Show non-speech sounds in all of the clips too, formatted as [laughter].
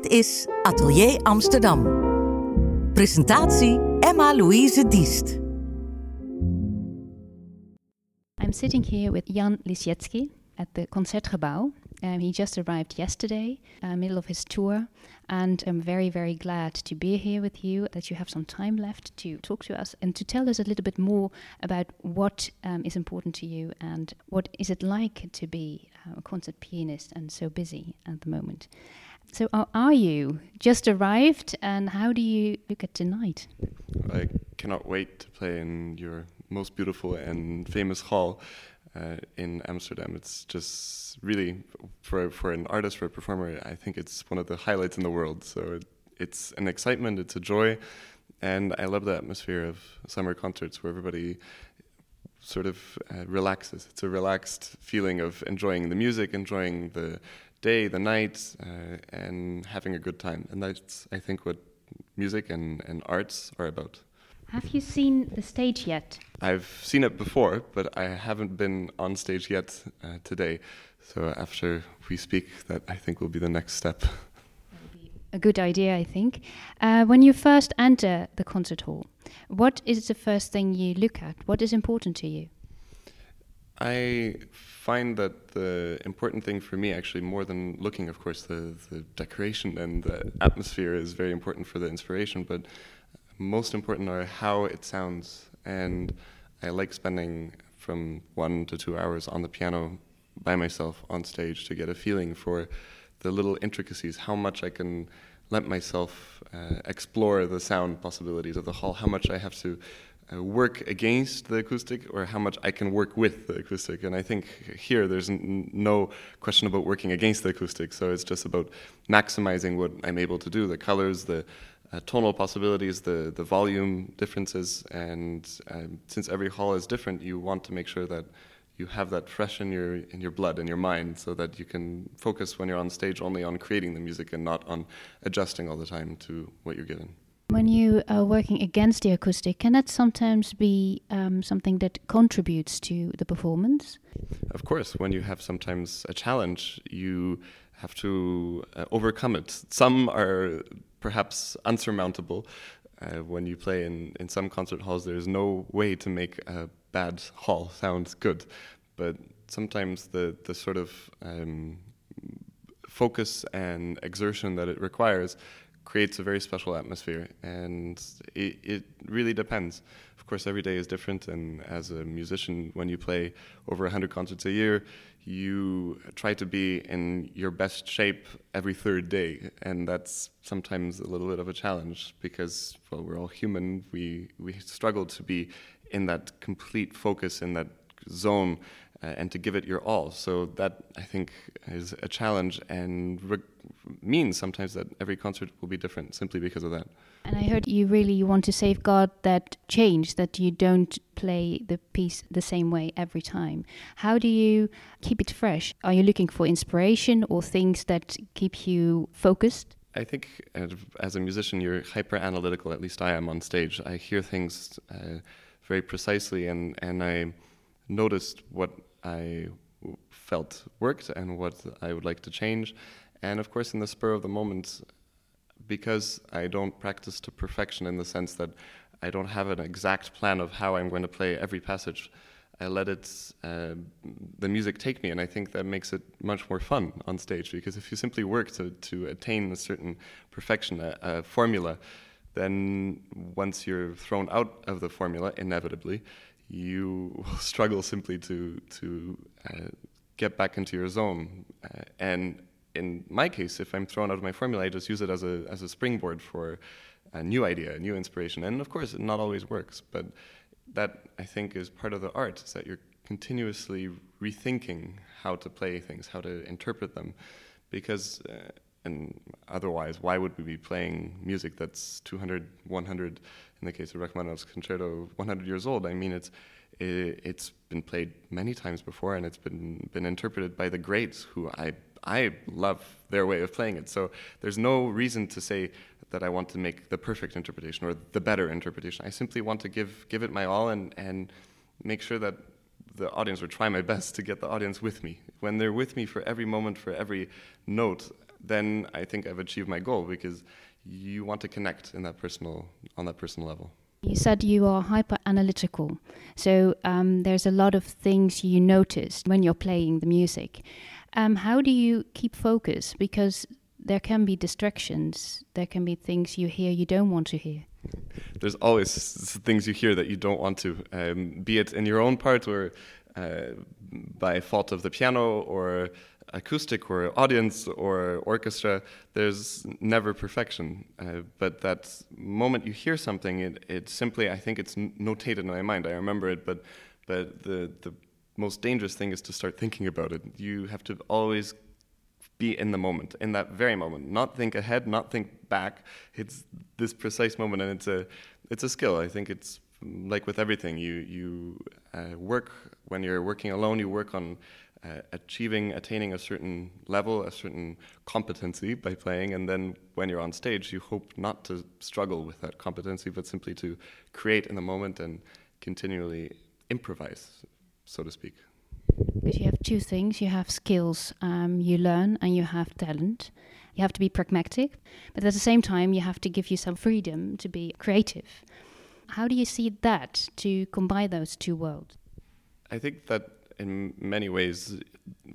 Dit is Atelier Amsterdam. Presentatie Emma-Louise Diest. I'm sitting here with Jan Lisiecki at the Concertgebouw. Um, he just arrived yesterday, uh, middle of his tour, and I'm very, very glad to be here with you. That you have some time left to talk to us and to tell us a little bit more about what um, is important to you and what is it like to be uh, a concert pianist and so busy at the moment. So, how are you? Just arrived, and how do you look at tonight? I cannot wait to play in your most beautiful and famous hall uh, in Amsterdam. It's just really for for an artist, for a performer, I think it's one of the highlights in the world. So it, it's an excitement, it's a joy, and I love the atmosphere of summer concerts where everybody sort of uh, relaxes. It's a relaxed feeling of enjoying the music, enjoying the day, the night, uh, and having a good time. And that's, I think, what music and, and arts are about. Have you seen the stage yet? I've seen it before, but I haven't been on stage yet uh, today. So after we speak, that I think will be the next step. A good idea, I think. Uh, when you first enter the concert hall, what is the first thing you look at? What is important to you? I find that the important thing for me, actually, more than looking, of course, the, the decoration and the atmosphere is very important for the inspiration, but most important are how it sounds. And I like spending from one to two hours on the piano by myself on stage to get a feeling for the little intricacies, how much I can let myself uh, explore the sound possibilities of the hall, how much I have to uh, work against the acoustic or how much I can work with the acoustic. And I think here there's no question about working against the acoustic, so it's just about maximizing what I'm able to do the colors, the uh, tonal possibilities, the, the volume differences, and um, since every hall is different, you want to make sure that you have that fresh in your in your blood in your mind, so that you can focus when you're on stage only on creating the music and not on adjusting all the time to what you're given. When you are working against the acoustic, can that sometimes be um, something that contributes to the performance? Of course, when you have sometimes a challenge, you have to uh, overcome it. Some are perhaps unsurmountable. Uh, when you play in, in some concert halls, there's no way to make a bad hall sound good. But sometimes the, the sort of um, focus and exertion that it requires creates a very special atmosphere. And it, it really depends. Of course, every day is different. And as a musician, when you play over 100 concerts a year, you try to be in your best shape every third day, and that's sometimes a little bit of a challenge because well, we're all human. We we struggle to be in that complete focus in that zone uh, and to give it your all. So that I think is a challenge and re- means sometimes that every concert will be different simply because of that. And I heard you really want to safeguard that change, that you don't play the piece the same way every time. How do you keep it fresh? Are you looking for inspiration or things that keep you focused? I think as a musician, you're hyper analytical, at least I am on stage. I hear things uh, very precisely and, and I noticed what I felt worked and what I would like to change. And of course, in the spur of the moment, because I don't practice to perfection in the sense that I don't have an exact plan of how I'm going to play every passage. I let it, uh, the music take me, and I think that makes it much more fun on stage. Because if you simply work to, to attain a certain perfection, a, a formula, then once you're thrown out of the formula, inevitably, you [laughs] struggle simply to to uh, get back into your zone. Uh, and in my case, if I'm thrown out of my formula, I just use it as a as a springboard for a new idea, a new inspiration. And of course, it not always works, but that I think is part of the art is that you're continuously rethinking how to play things, how to interpret them, because. Uh, and otherwise, why would we be playing music that's 200, 100 in the case of Rachmaninoff's concerto, 100 years old. I mean, it's it, has been played many times before, and it's been been interpreted by the greats, who I I love their way of playing it. So there's no reason to say that I want to make the perfect interpretation or the better interpretation. I simply want to give give it my all and and make sure that the audience, or try my best to get the audience with me. When they're with me for every moment, for every note, then I think I've achieved my goal because you want to connect in that personal on that personal level. You said you are hyper analytical, so um, there's a lot of things you notice when you're playing the music. Um, how do you keep focus? Because there can be distractions, there can be things you hear you don't want to hear. There's always things you hear that you don't want to, um, be it in your own part or uh, by fault of the piano or acoustic or audience or orchestra, there's never perfection. Uh, but that moment you hear something, it, it simply, I think it's notated in my mind. I remember it, but, but the, the most dangerous thing is to start thinking about it. You have to always be in the moment, in that very moment, not think ahead, not think back. It's this precise moment, and it's a, it's a skill. I think it's like with everything. You, you uh, work, when you're working alone, you work on uh, achieving, attaining a certain level, a certain competency by playing, and then when you're on stage, you hope not to struggle with that competency, but simply to create in the moment and continually improvise, so to speak. Because you have two things you have skills um, you learn, and you have talent. You have to be pragmatic, but at the same time, you have to give you some freedom to be creative. How do you see that to combine those two worlds? I think that in many ways,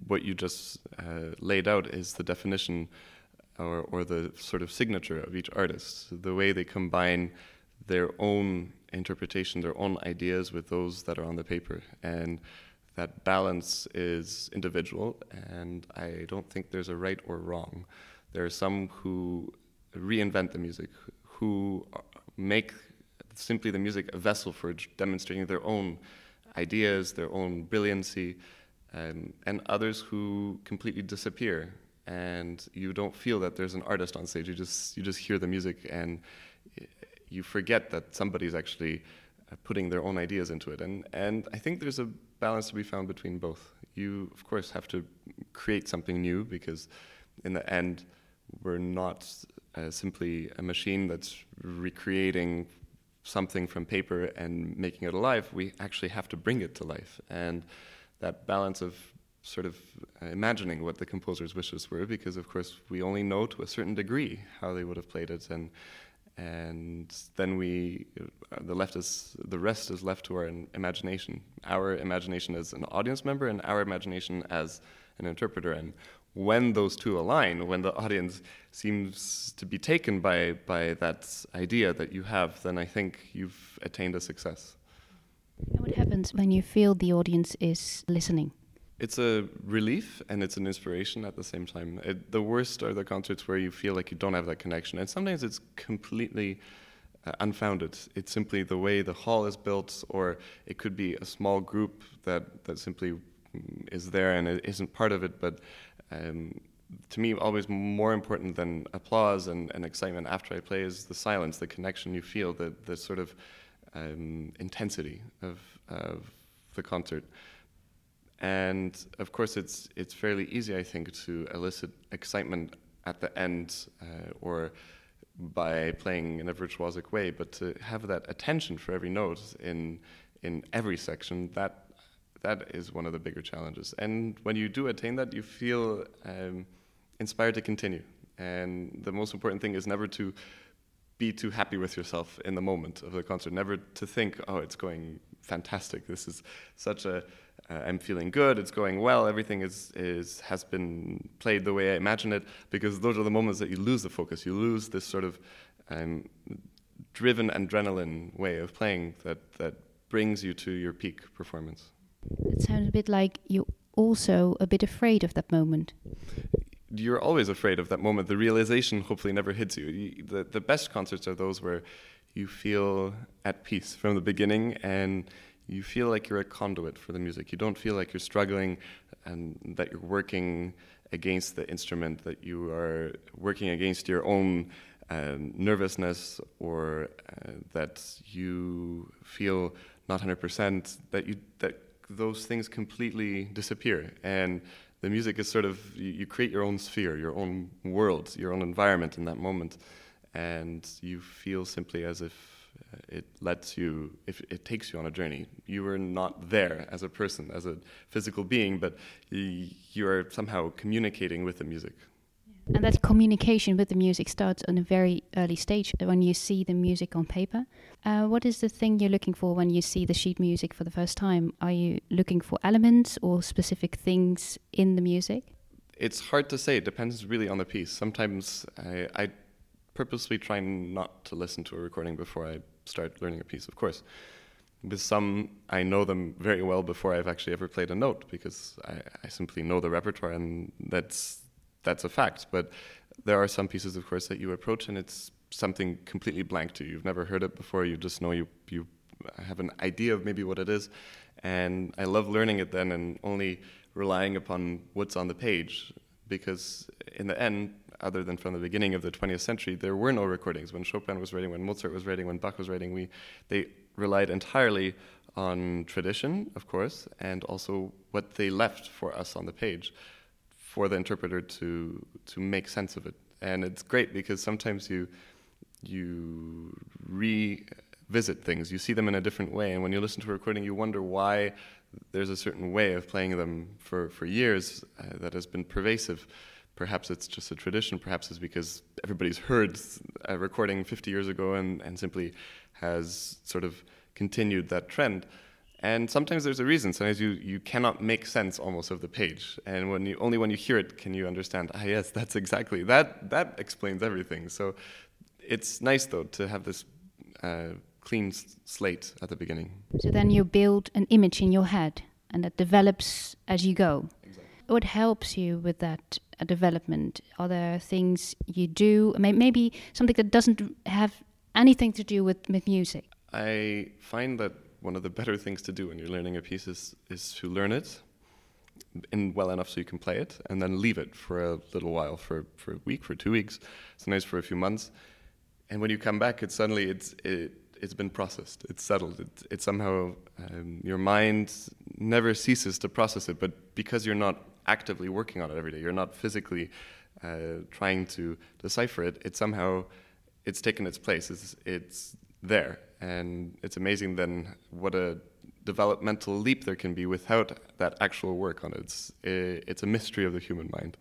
what you just uh, laid out is the definition or, or the sort of signature of each artist. The way they combine their own interpretation, their own ideas with those that are on the paper. And that balance is individual, and I don't think there's a right or wrong. There are some who reinvent the music, who make simply the music a vessel for demonstrating their own ideas, their own brilliancy, um, and others who completely disappear, and you don't feel that there's an artist on stage. You just you just hear the music, and you forget that somebody's actually uh, putting their own ideas into it. And and I think there's a balance to be found between both. You of course have to create something new because in the end we're not uh, simply a machine that's recreating something from paper and making it alive, we actually have to bring it to life. And that balance of sort of uh, imagining what the composer's wishes were, because of course we only know to a certain degree how they would have played it, and and then we the left is the rest is left to our imagination, our imagination as an audience member, and our imagination as an interpreter. And when those two align, when the audience seems to be taken by, by that idea that you have, then I think you've attained a success. And what happens when you feel the audience is listening? It's a relief and it's an inspiration at the same time. It, the worst are the concerts where you feel like you don't have that connection, and sometimes it's completely uh, unfounded. It's simply the way the hall is built, or it could be a small group that, that simply mm, is there and it isn't part of it, but um, to me, always more important than applause and, and, excitement after I play is the silence, the connection you feel, the, the sort of um, intensity of, of the concert. And of course, it's, it's fairly easy, I think, to elicit excitement at the end uh, or by playing in a virtuosic way, but to have that attention for every note in, in every section, that that is one of the bigger challenges. And when you do attain that, you feel um, inspired to continue. And the most important thing is never to be too happy with yourself in the moment of the concert. Never to think, oh, it's going fantastic. This is such a. uh, feeling good. It's going well. Everything is is has been played the way I imagine it. Because those are the moments that you lose the focus. You lose this sort of um, driven adrenaline way of playing that that brings you to your peak performance. It sounds a bit like you're also a bit afraid of that moment. You're always afraid of that moment. The realization hopefully never hits you. The, the best concerts are those where you feel at peace from the beginning and you feel like you're a conduit for the music. You don't feel like you're struggling and that you're working against the instrument, that you are working against your own uh, nervousness or uh, that you feel not 100%, that you that those things completely disappear. And the music is sort of, you, you, create your own sphere, your own world, your own environment in that moment. And you feel simply as if it lets you, if it takes you on a journey. You are not there as a person, as a physical being, but you are somehow communicating with the music. And that communication with the music starts on a very early stage when you see the music on paper. Uh, what is the thing you're looking for when you see the sheet music for the first time? Are you looking for elements or specific things in the music? It's hard to say. It depends really on the piece. Sometimes I, I purposely try not to listen to a recording before I start learning a piece, of course. With some, I know them very well before I've actually ever played a note because I, I simply know the repertoire and that's that's a fact. But there are some pieces, of course, that you approach and it's something completely blank to you. You've never heard it before. You just know you you have an idea of maybe what it is, and I love learning it then and only relying upon what's on the page because in the end other than from the beginning of the 20th century, there were no recordings. When Chopin was writing, when Mozart was writing, when Bach was writing, we, they relied entirely on tradition, of course, and also what they left for us on the page for the interpreter to, to make sense of it. And it's great because sometimes you, you revisit things, you see them in a different way, and when you listen to a recording, you wonder why there's a certain way of playing them for, for years uh, that has been pervasive. Perhaps it's just a tradition, perhaps it's because everybody's heard a recording 50 years ago and, and simply has sort of continued that trend. And sometimes there's a reason. Sometimes you, you cannot make sense almost of the page. And when you, only when you hear it can you understand, ah, yes, that's exactly, that, that explains everything. So it's nice, though, to have this uh, clean slate at the beginning. So then you build an image in your head, and that develops as you go. What helps you with that uh, development? Are there things you do, maybe something that doesn't have anything to do with, with music? I find that one of the better things to do when you're learning a piece is, is to learn it in well enough so you can play it and then leave it for a little while for, for a week for two weeks sometimes for a few months and when you come back it's suddenly it's it, it's been processed. It's settled. It, it somehow um, your mind never ceases to process it. But because you're not actively working on it every day, you're not physically uh, trying to decipher it. It somehow it's taken its place. It's it's there, and it's amazing then what a developmental leap there can be without that actual work on it. It's it's a mystery of the human mind.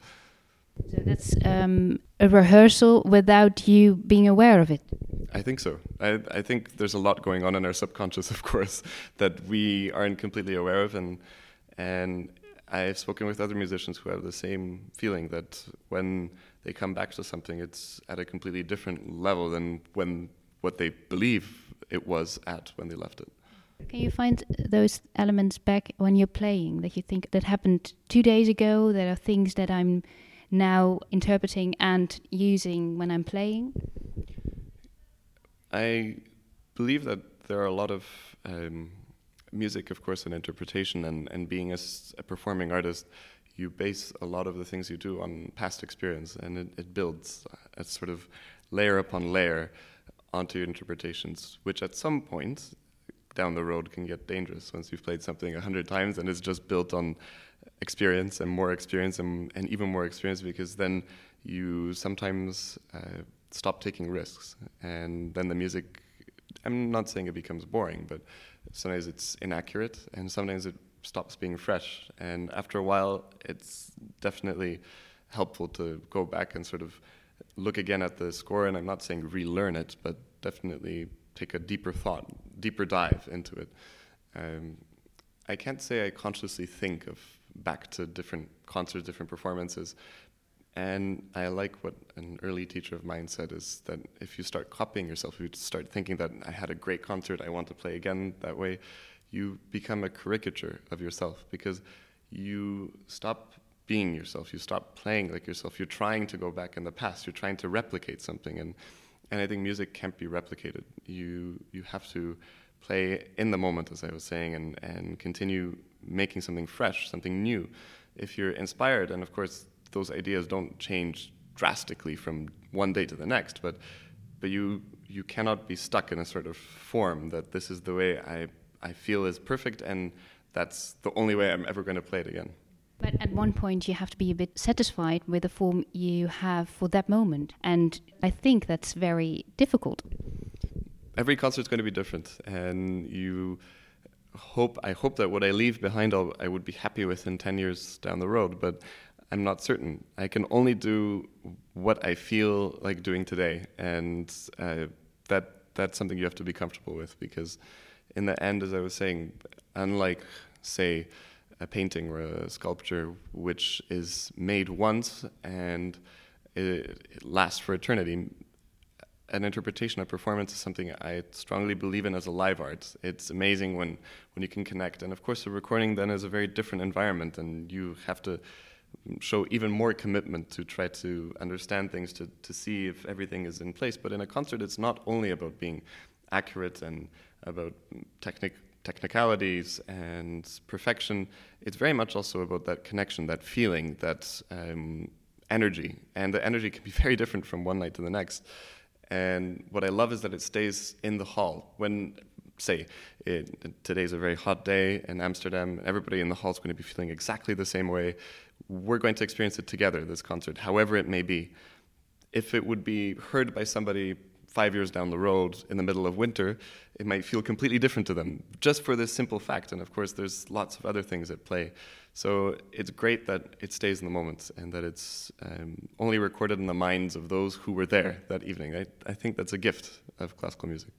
So that's um, a rehearsal without you being aware of it. I think so. I, I, think there's a lot going on in our subconscious, [laughs] of course, that we aren't completely aware of, and and I've spoken with other musicians who have the same feeling that when they come back to something, it's at a completely different level than when what they believe it was at when they left it. Can you find those elements back when you're playing that you think that happened two days ago? There are things that I'm now interpreting and using when I'm playing? I believe that there are a lot of um, music, of course, and interpretation, and, and being a, a, performing artist, you base a lot of the things you do on past experience, and it, it builds a sort of layer upon layer onto your interpretations, which at some point down the road can get dangerous once you've played something a hundred times and it's just built on experience and more experience and, and even more experience because then you sometimes uh, stop taking risks. And then the music i'm not saying it becomes boring but sometimes it's inaccurate and sometimes it stops being fresh and after a while it's definitely helpful to go back and sort of look again at the score and i'm not saying relearn it but definitely take a deeper thought deeper dive into it um, i can't say i consciously think of back to different concerts, different performances. And I like what an early teacher of mine said is that if you start copying yourself, if you start thinking that I had a great concert, I want to play again that way, you become a caricature of yourself because you stop being yourself, you stop playing like yourself, you're trying to go back in the past, you're trying to replicate something. And, and I think music can't be replicated. You, you have to play in the moment, as I was saying, and, and continue making something fresh, something new. If you're inspired, and of course, those ideas don't change drastically from one day to the next, but but you you cannot be stuck in a sort of form that this is the way I I feel is perfect, and that's the only way I'm ever going to play it again. But at one point, you have to be a bit satisfied with the form you have for that moment, and I think that's very difficult. Every concert is going to be different, and you hope I hope that what I leave behind I'll, I would be happy with in 10 years down the road but I'm not certain. I can only do what I feel like doing today, and uh, that that's something you have to be comfortable with because, in the end, as I was saying, unlike say a painting or a sculpture which is made once and it, it lasts for eternity, an interpretation, of performance is something I strongly believe in as a live art. It's amazing when, when you can connect. And of course, the recording then is a very different environment, and you have to show even more commitment to try to understand things, to, to see if everything is in place. But in a concert, it's not only about being accurate and about technic- technicalities and perfection, it's very much also about that connection, that feeling, that um, energy. And the energy can be [laughs] very different from one night to the next. And what I love is that it stays in the hall. When, say, it, today's a very hot day in Amsterdam, everybody in the hall is going to be feeling exactly the same way. We're going to experience it together, this concert, however it may be. If it would be heard by somebody five years down the road in the middle of winter, it might feel completely different to them, just for this simple fact. And of course, there's lots of other things at play. So it's great that it stays in the moment and that it's um, only recorded in the minds of those who were there that evening. I, I think that's a gift of classical music.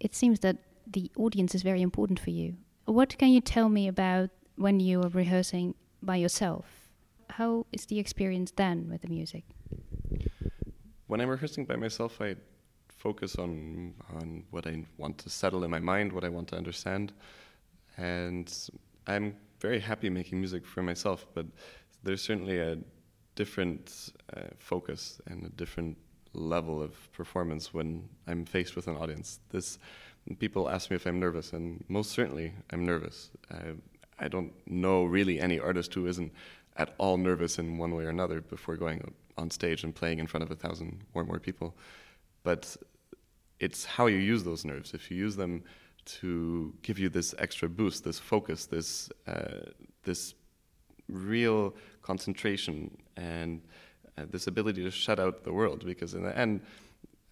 It seems that the audience is very important for you. What can you tell me about when you are rehearsing by yourself? How is the experience then with the music? When I'm rehearsing by myself, I focus on on what I want to settle in my mind, what I want to understand, and I'm very happy making music for myself, but there's certainly a different uh, focus and a different level of performance when I'm faced with an audience. This people ask me if I'm nervous, and most certainly I'm nervous. I, I don't know really any artist who isn't at all nervous in one way or another before going on stage and playing in front of a thousand or more people. But it's how you use those nerves. If you use them to give you this extra boost, this focus, this uh, this real concentration, and uh, this ability to shut out the world. Because in the end,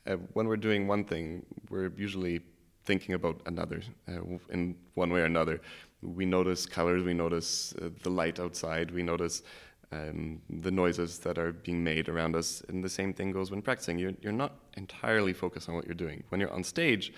uh, when we're doing one thing, we're usually thinking about another uh, in one way or another. We notice colors, we notice uh, the light outside, we notice um, the noises that are being made around us. And the same thing goes when practicing. You're, you're not entirely focused on what you're doing. When you're on stage,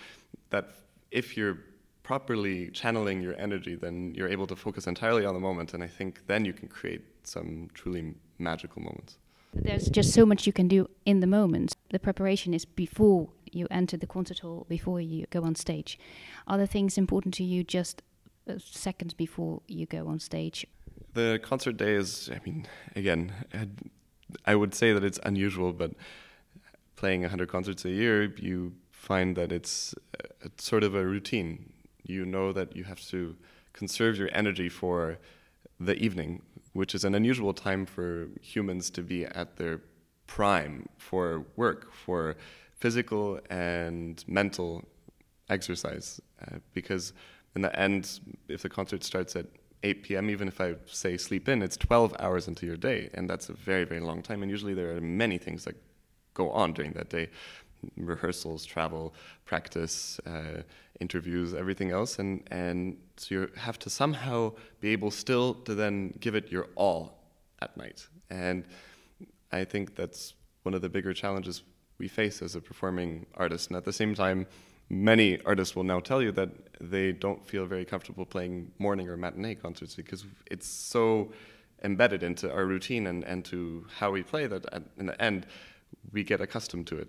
that if you're properly channeling your energy, then you're able to focus entirely on the moment. And I think then you can create some truly magical moments. There's just so much you can do in the moment. The preparation is before you enter the concert hall, before you go on stage. Are the things important to you just uh, seconds before you go on stage? The concert day is, I mean, again, I would say that it's unusual, but playing 100 concerts a year, you find that it's, it's sort of a routine. You know that you have to conserve your energy for the evening, which is an unusual time for humans to be at their prime for work, for physical and mental exercise. Uh, because in the end, if the concert starts at 8 p.m., even if I say sleep in, it's 12 hours into your day, and that's a very, very long time. And usually there are many things that go on during that day rehearsals, travel, practice, uh, interviews, everything else, and and so you have to somehow be able still to then give it your all at night. And I think that's one of the bigger challenges we face as a performing artist. And at the same time, many artists will now tell you that they don't feel very comfortable playing morning or matinee concerts because it's so embedded into our routine and, and to how we play that in the end we get accustomed to it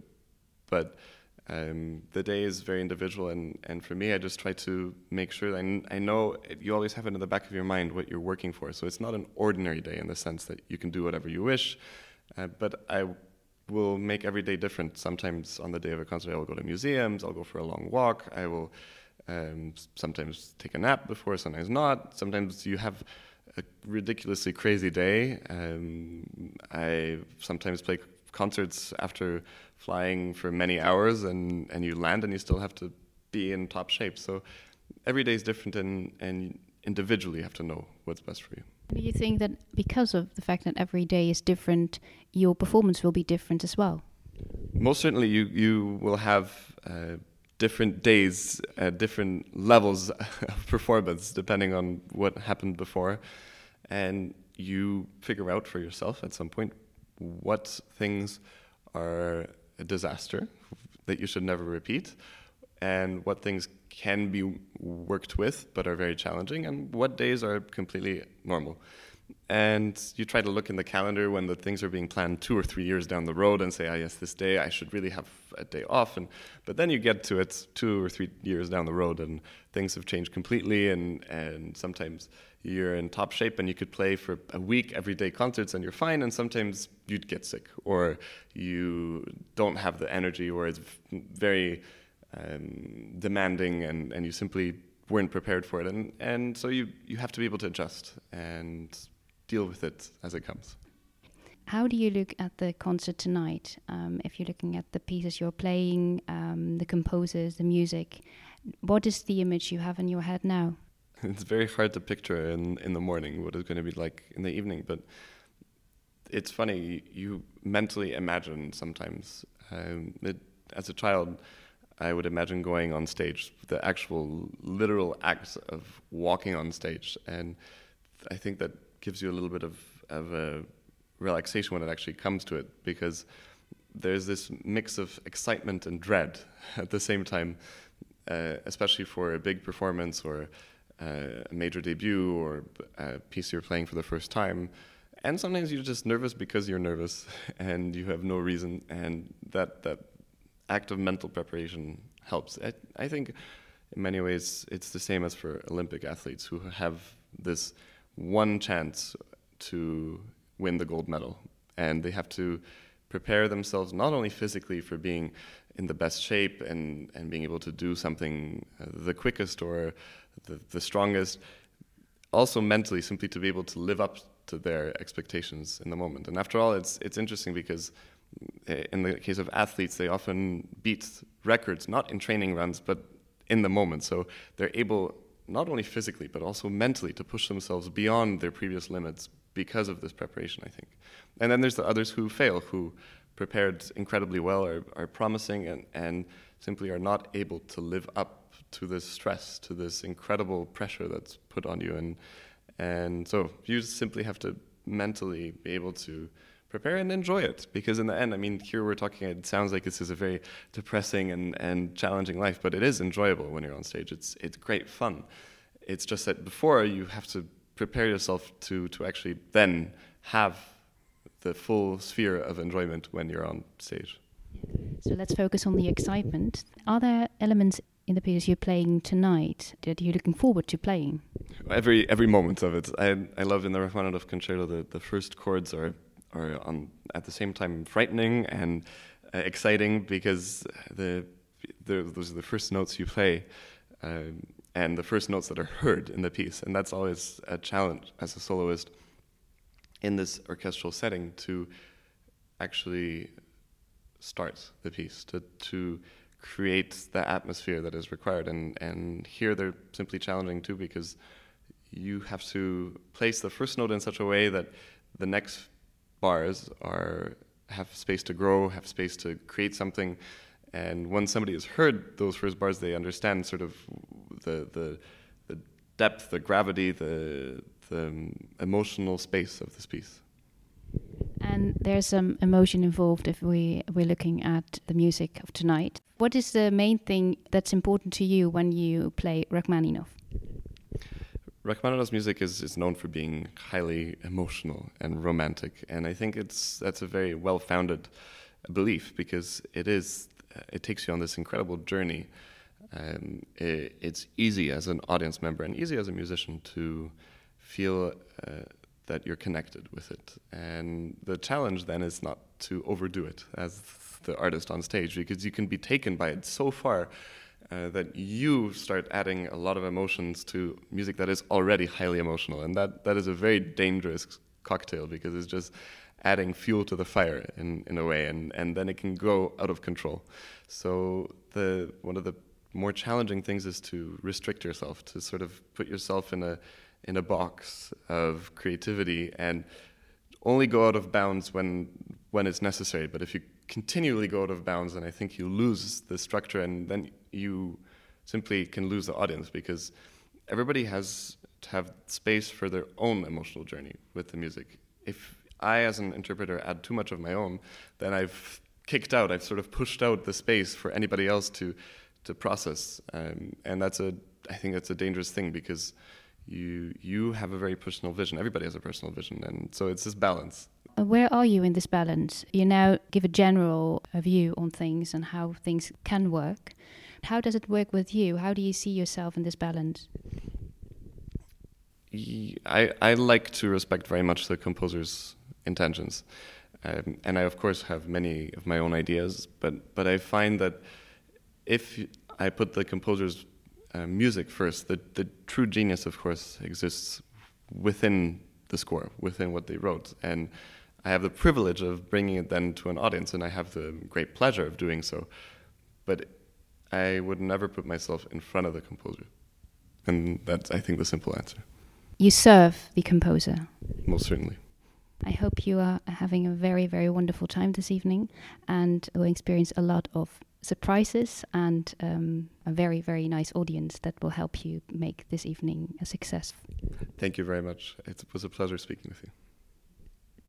but um, the day is very individual, and, and for me, I just try to make sure I, I know it, you always have it in the back of your mind what you're working for. So it's not an ordinary day in the sense that you can do whatever you wish, uh, but I will make every day different. Sometimes on the day of a concert, I will go to museums, I'll go for a long walk, I will um, sometimes take a nap before, sometimes not. Sometimes you have a ridiculously crazy day. Um, I sometimes play concerts after flying for many hours and, and you land and you still have to be in top shape. So every day is different and, and individually you have to know what's best for you. Do you think that because of the fact that every day is different, your performance will be different as well? Most certainly, you, you will have uh, different days, uh, different levels [laughs] of performance depending on what happened before. And you figure out for yourself at some point what things are a disaster that you should never repeat, and what things can be worked with but are very challenging, and what days are completely normal. And you try to look in the calendar when the things are being planned two or three years down the road and say, ah, yes, this day I should really have a day off. And but then you get to it two or three years down the road, and things have changed completely. And and sometimes you're in top shape and you could play for a week every day concerts and you're fine. And sometimes you'd get sick or you don't have the energy or it's very um, demanding and, and you simply weren't prepared for it. And, and so you, you have to be able to adjust and deal with it as it comes. How do you look at the concert tonight? Um, if you're looking at the pieces you're playing, um, the composers, the music, what is the image you have in your head now? [laughs] It's very hard to picture in, in the morning what it's going to be like in the evening, but it's funny, you mentally imagine sometimes. Um, it, as a child, I would imagine going on stage, the actual literal act of walking on stage. And I think that gives you a little bit of, of a relaxation when it actually comes to it, because there's this mix of excitement and dread [laughs] at the same time, uh, especially for a big performance or uh, a major debut or a piece you're playing for the first time. And sometimes you're just nervous because you're nervous [laughs] and you have no reason, and that, that act of mental preparation helps. I, I think in many ways it's the same as for Olympic athletes who have this one chance to win the gold medal. And they have to prepare themselves not only physically for being in the best shape and, and being able to do something uh, the quickest or the, the strongest, also mentally, simply to be able to live up to their expectations in the moment. And after all, it's, it's interesting because Uh, in the case of athletes, they often beat records, not in training runs, but in the moment. So they're able, not only physically, but also mentally, to push themselves beyond their previous limits because of this preparation, I think. And then there's the others who fail, who prepared incredibly well, are, are promising, and, and simply are not able to live up to this stress, to this incredible pressure that's put on you. And, and so you simply have to mentally be able to prepare and enjoy it. Because in the end i mean here we're talking it sounds like this is a very depressing and, and challenging life but it is enjoyable when you're on stage. It's it's great fun. It's just that before you have to prepare yourself to to actually then have the full sphere of enjoyment when you're on stage. So let's focus on the excitement. Are there elements in the piece you're playing tonight that you're looking forward to playing? Every every moment of it. I i love in the rachmaninoff concerto the, the first chords are are on, at the same time frightening and uh, exciting because the, the, those are the first notes you play um, and the first notes that are heard in the piece. And that's always a challenge as a soloist in this orchestral setting to actually start the piece, to, to create the atmosphere that is required. And, and here they're simply challenging too because you have to place the first note in such a way that the next bars are have space to grow, have space to create something. And once somebody has heard those first bars, they understand sort of the the, the depth, the gravity, the the emotional space of this piece. And there's some emotion involved if we we're looking at the music of tonight. What is the main thing that's important to you when you play Rachmaninoff? Rachmaninoff's music is, is known for being highly emotional and romantic, and I think it's that's a very well founded belief because it is it takes you on this incredible journey. Um, it, it's easy as an audience member and easy as a musician to feel uh, that you're connected with it. And the challenge then is not to overdo it as the artist on stage because you can be taken by it so far uh, that you start adding a lot of emotions to music that is already highly emotional, and that that is a very dangerous cocktail because it's just adding fuel to the fire in, in a way, and, and then it can go out of control. So the one of the more challenging things is to restrict yourself, to sort of put yourself in a in a box of creativity and only go out of bounds when when it's necessary. But if you continually go out of bounds, then I think you lose the structure, and then you simply can lose the audience because everybody has to have space for their own emotional journey with the music. If I, as an interpreter, add too much of my own, then I've kicked out. I've sort of pushed out the space for anybody else to to process, um, and that's a I think that's a dangerous thing because you you have a very personal vision. Everybody has a personal vision, and so it's this balance. Uh, where are you in this balance? You now give a general uh, view on things and how things can work. How does it work with you? How do you see yourself in this balance? I, I like to respect very much the composer's intentions. Um, and I, of course, have many of my own ideas, but, but I find that if I put the composer's uh, music first, the, the true genius, of course, exists within the score, within what they wrote. And I have the privilege of bringing it then to an audience, and I have the great pleasure of doing so. But I would never put myself in front of the composer. And that's, I think, the simple answer. You serve the composer. Most certainly. I hope you are having a very, very wonderful time this evening and will experience a lot of surprises and um, a very, very nice audience that will help you make this evening a success. Thank you very much. It was a pleasure speaking with you.